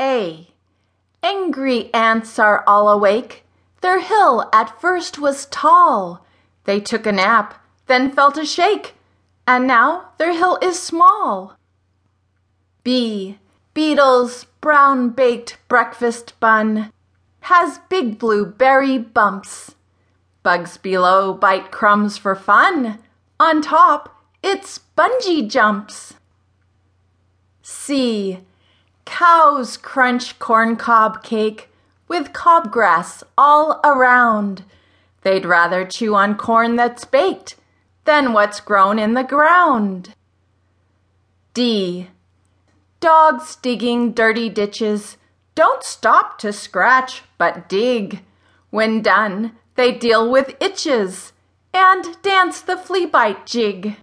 A. Angry ants are all awake. Their hill at first was tall. They took a nap, then felt a shake, and now their hill is small. B. Beetle's brown baked breakfast bun has big blue berry bumps. Bugs below bite crumbs for fun. On top, it spongy jumps. C. Cows crunch corncob cake with cobgrass all around. They'd rather chew on corn that's baked than what's grown in the ground. D. Dogs digging dirty ditches don't stop to scratch but dig. When done, they deal with itches and dance the flea bite jig.